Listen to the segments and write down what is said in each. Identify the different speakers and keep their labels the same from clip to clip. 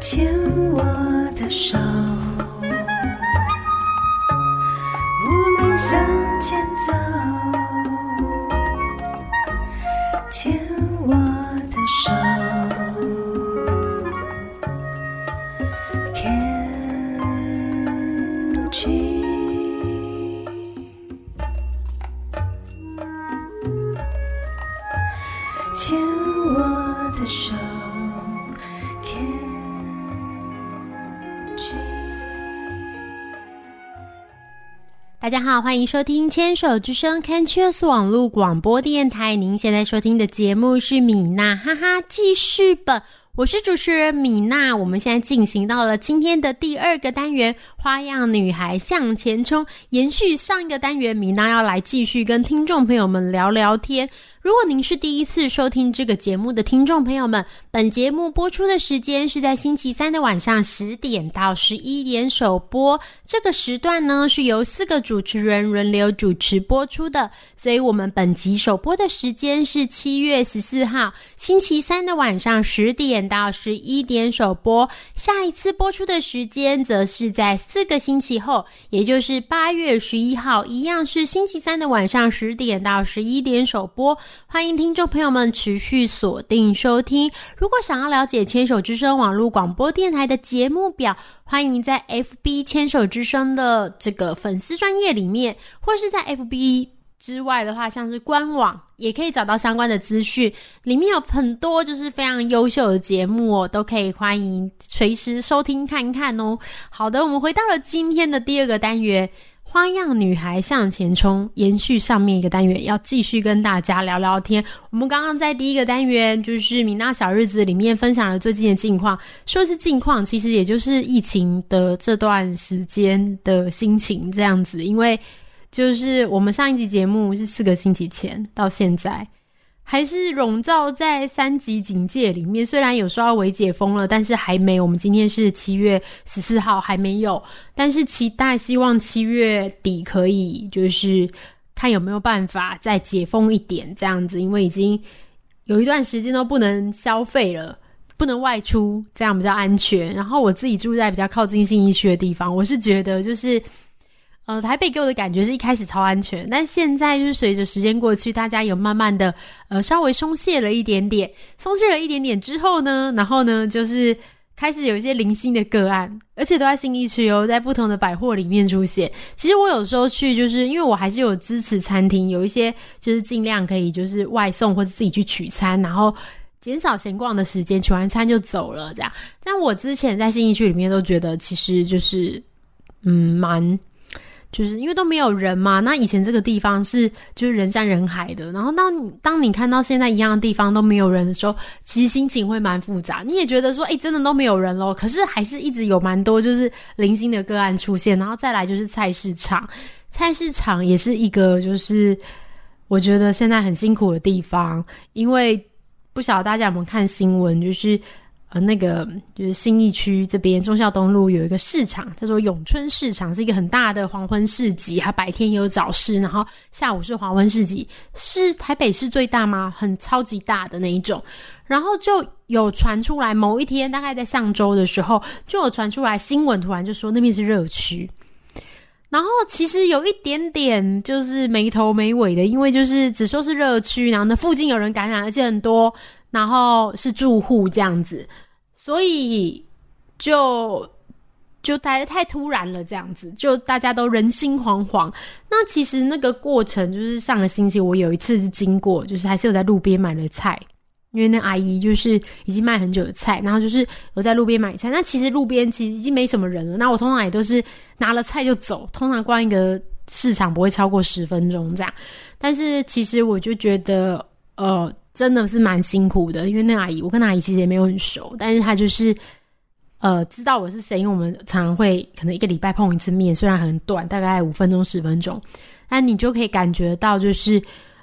Speaker 1: 牵我的手，我们向前走。牵我的手，Can 牵我的手
Speaker 2: 大家好，欢迎收听《牵手之声》Can Choose 网络广播电台。您现在收听的节目是米娜哈哈记事本，我是主持人米娜。我们现在进行到了今天的第二个单元——花样女孩向前冲。延续上一个单元，米娜要来继续跟听众朋友们聊聊天。如果您是第一次收听这个节目的听众朋友们，本节目播出的时间是在星期三的晚上十点到十一点首播。这个时段呢是由四个主持人轮流主持播出的，所以我们本集首播的时间是七月十四号星期三的晚上十点到十一点首播。下一次播出的时间则是在四四个星期后，也就是八月十一号，一样是星期三的晚上十点到十一点首播。欢迎听众朋友们持续锁定收听。如果想要了解千手之声网络广播电台的节目表，欢迎在 FB 千手之声的这个粉丝专业里面，或是在 FB 之外的话，像是官网也可以找到相关的资讯，里面有很多就是非常优秀的节目哦，都可以欢迎随时收听看看哦。好的，我们回到了今天的第二个单元。花样女孩向前冲，延续上面一个单元，要继续跟大家聊聊天。我们刚刚在第一个单元，就是米娜小日子里面分享了最近的近况，说是近况，其实也就是疫情的这段时间的心情这样子。因为就是我们上一集节目是四个星期前到现在。还是笼罩在三级警戒里面，虽然有说要微解封了，但是还没。我们今天是七月十四号，还没有。但是期待，希望七月底可以，就是看有没有办法再解封一点这样子，因为已经有一段时间都不能消费了，不能外出，这样比较安全。然后我自己住在比较靠近信义区的地方，我是觉得就是。呃，台北给我的感觉是一开始超安全，但现在就是随着时间过去，大家有慢慢的呃稍微松懈了一点点，松懈了一点点之后呢，然后呢就是开始有一些零星的个案，而且都在新一区哦，在不同的百货里面出现。其实我有时候去，就是因为我还是有支持餐厅，有一些就是尽量可以就是外送或者自己去取餐，然后减少闲逛的时间，取完餐就走了这样。但我之前在新一区里面都觉得，其实就是嗯蛮。就是因为都没有人嘛，那以前这个地方是就是人山人海的，然后当你当你看到现在一样的地方都没有人的时候，其实心情会蛮复杂。你也觉得说，哎，真的都没有人咯，可是还是一直有蛮多就是零星的个案出现，然后再来就是菜市场，菜市场也是一个就是我觉得现在很辛苦的地方，因为不晓得大家有没有看新闻，就是。呃，那个就是新义区这边忠孝东路有一个市场，叫做永春市场，是一个很大的黄昏市集，它白天也有早市，然后下午是黄昏市集，是台北市最大吗？很超级大的那一种。然后就有传出来，某一天大概在上周的时候，就有传出来新闻，突然就说那边是热区。然后其实有一点点就是没头没尾的，因为就是只说是热区，然后那附近有人感染，而且很多。然后是住户这样子，所以就就来的太突然了，这样子就大家都人心惶惶。那其实那个过程就是上个星期我有一次是经过，就是还是有在路边买了菜，因为那阿姨就是已经卖很久的菜，然后就是有在路边买菜。那其实路边其实已经没什么人了，那我通常也都是拿了菜就走，通常逛一个市场不会超过十分钟这样。但是其实我就觉得，呃。真的是蛮辛苦的，因为那阿姨，我跟那阿姨其实也没有很熟，但是她就是，呃，知道我是谁，因为我们常常会可能一个礼拜碰一次面，虽然很短，大概五分钟十分钟，但你就可以感觉到，就是，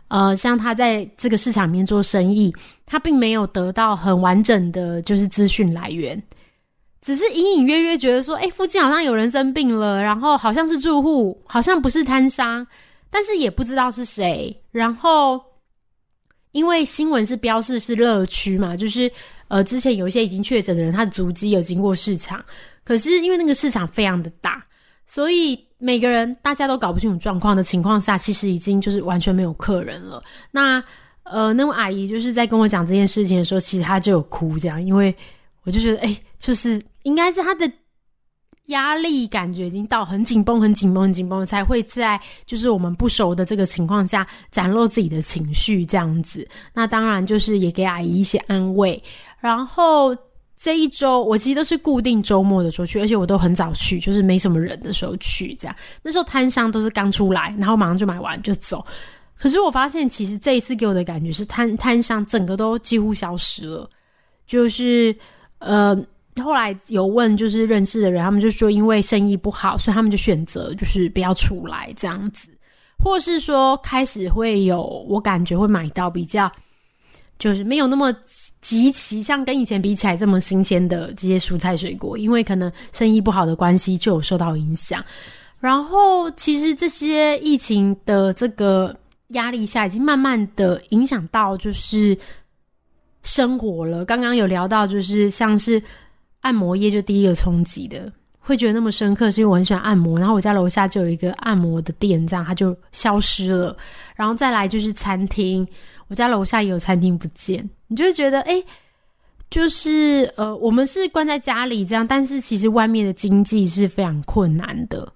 Speaker 2: 呃，像他在这个市场里面做生意，他并没有得到很完整的就是资讯来源，只是隐隐约约觉得说，哎，附近好像有人生病了，然后好像是住户，好像不是摊商，但是也不知道是谁，然后。因为新闻是标示是乐区嘛，就是呃之前有一些已经确诊的人，他的足迹有经过市场，可是因为那个市场非常的大，所以每个人大家都搞不清楚状况的情况下，其实已经就是完全没有客人了。那呃，那位阿姨就是在跟我讲这件事情的时候，其实她就有哭这样，因为我就觉得，哎、就是应该是她的压力感觉已经到很紧绷、很紧绷、很紧绷，才会在就是我们不熟的这个情况下展露自己的情绪这样子。那当然就是也给阿姨一些安慰，然后。这一周我其实都是固定周末的时候去，而且我都很早去，就是没什么人的时候去。这样那时候摊商都是刚出来，然后马上就买完就走。可是我发现，其实这一次给我的感觉是摊摊商整个都几乎消失了。就是呃，后来有问就是认识的人，他们就说因为生意不好，所以他们就选择就是不要出来这样子，或是说开始会有我感觉会买到比较就是没有那么极其像跟以前比起来这么新鲜的这些蔬菜水果，因为可能生意不好的关系，就有受到影响。然后其实这些疫情的这个压力下，已经慢慢的影响到就是生活了。刚刚有聊到，就是像是按摩业就第一个冲击的，会觉得那么深刻，是因为我很喜欢按摩。然后我家楼下就有一个按摩的店，这样它就消失了。然后再来就是餐厅，我家楼下也有餐厅不见，你就会觉得哎。诶就是呃，我们是关在家里这样，但是其实外面的经济是非常困难的，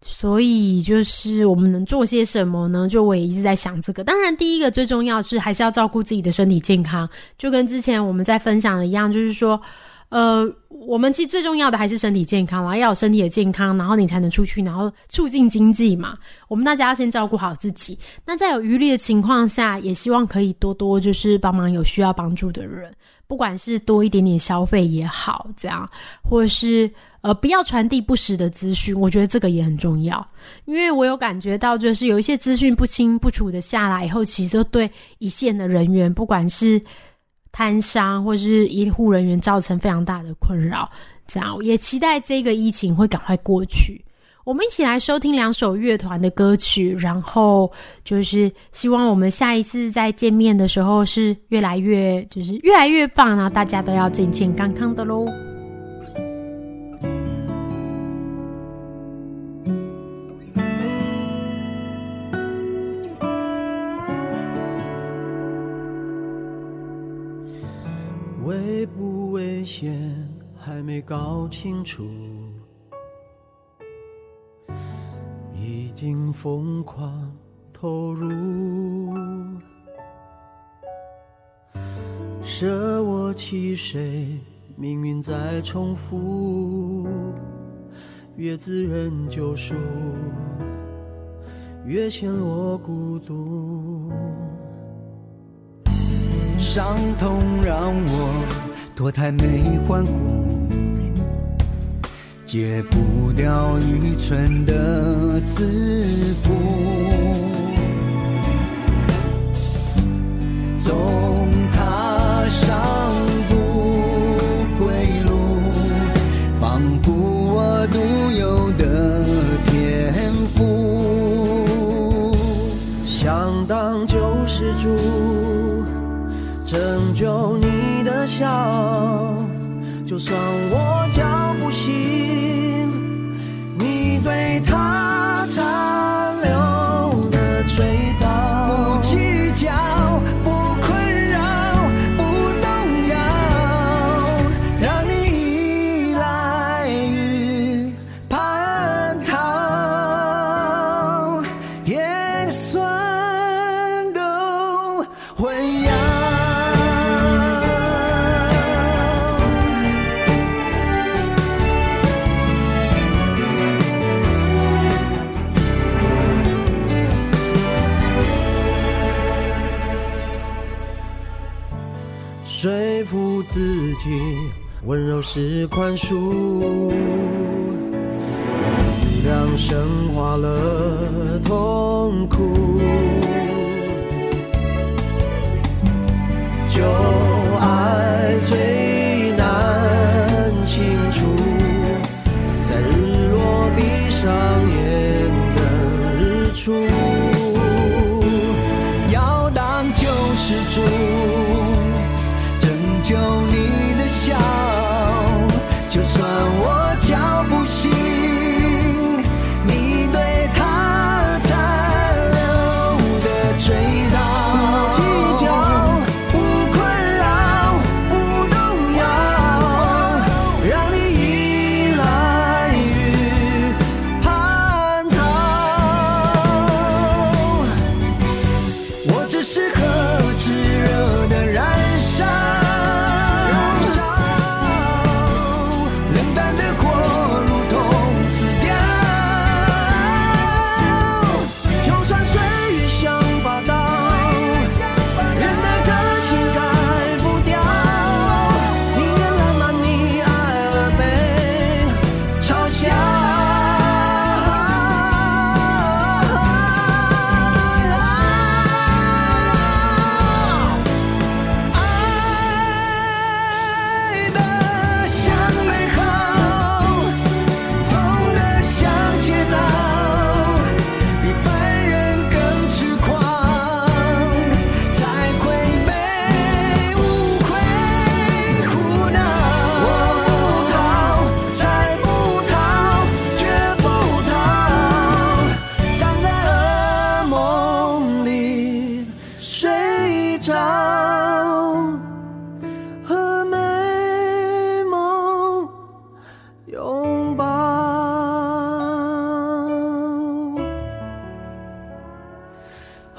Speaker 2: 所以就是我们能做些什么呢？就我也一直在想这个。当然，第一个最重要是还是要照顾自己的身体健康，就跟之前我们在分享的一样，就是说，呃，我们其实最重要的还是身体健康啦，要有身体的健康，然后你才能出去，然后促进经济嘛。我们大家要先照顾好自己。那在有余力的情况下，也希望可以多多就是帮忙有需要帮助的人。不管是多一点点消费也好，这样，或是呃不要传递不实的资讯，我觉得这个也很重要。因为我有感觉到，就是有一些资讯不清不楚的下来以后，其实就对一线的人员，不管是摊商或是医护人员，造成非常大的困扰。这样，也期待这个疫情会赶快过去。我们一起来收听两首乐团的歌曲，然后就是希望我们下一次再见面的时候是越来越就是越来越棒啊！大家都要健健康康的喽。
Speaker 3: 搞清楚。已经疯狂投入，舍我其谁？命运在重复，越自认救赎，越陷落孤独。伤痛让我脱胎没换骨。戒不掉愚蠢的自负，总踏上不归路，仿佛我独有的天赋，想当救世主，拯救你的笑，就算我己，温柔是宽恕，原谅升华了痛苦，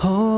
Speaker 4: Oh.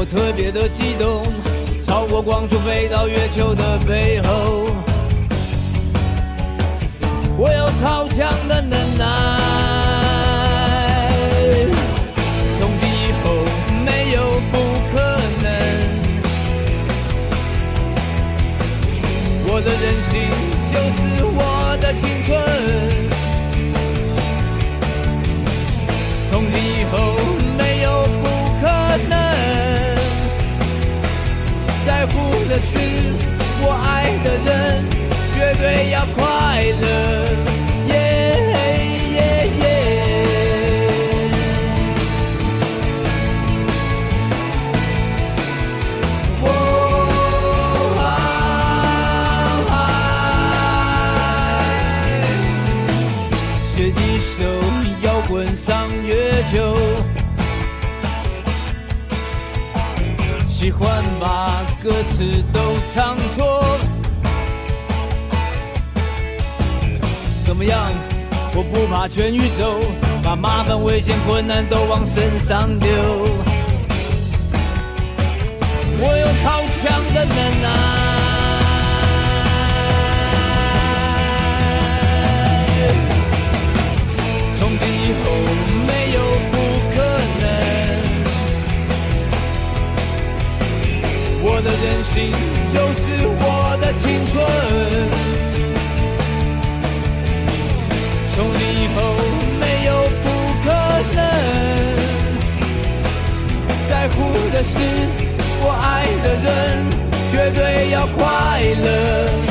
Speaker 4: 我特别的激动，超过光速飞到月球的背后，我有超强的能耐。上月球，喜欢把歌词都唱错。怎么样？我不怕全宇宙，把麻烦、危险、困难都往身上丢。我有超强的能耐。以后没有不可能，我的任性就是我的青春。从今以后没有不可能，在乎的是我爱的人，绝对要快乐。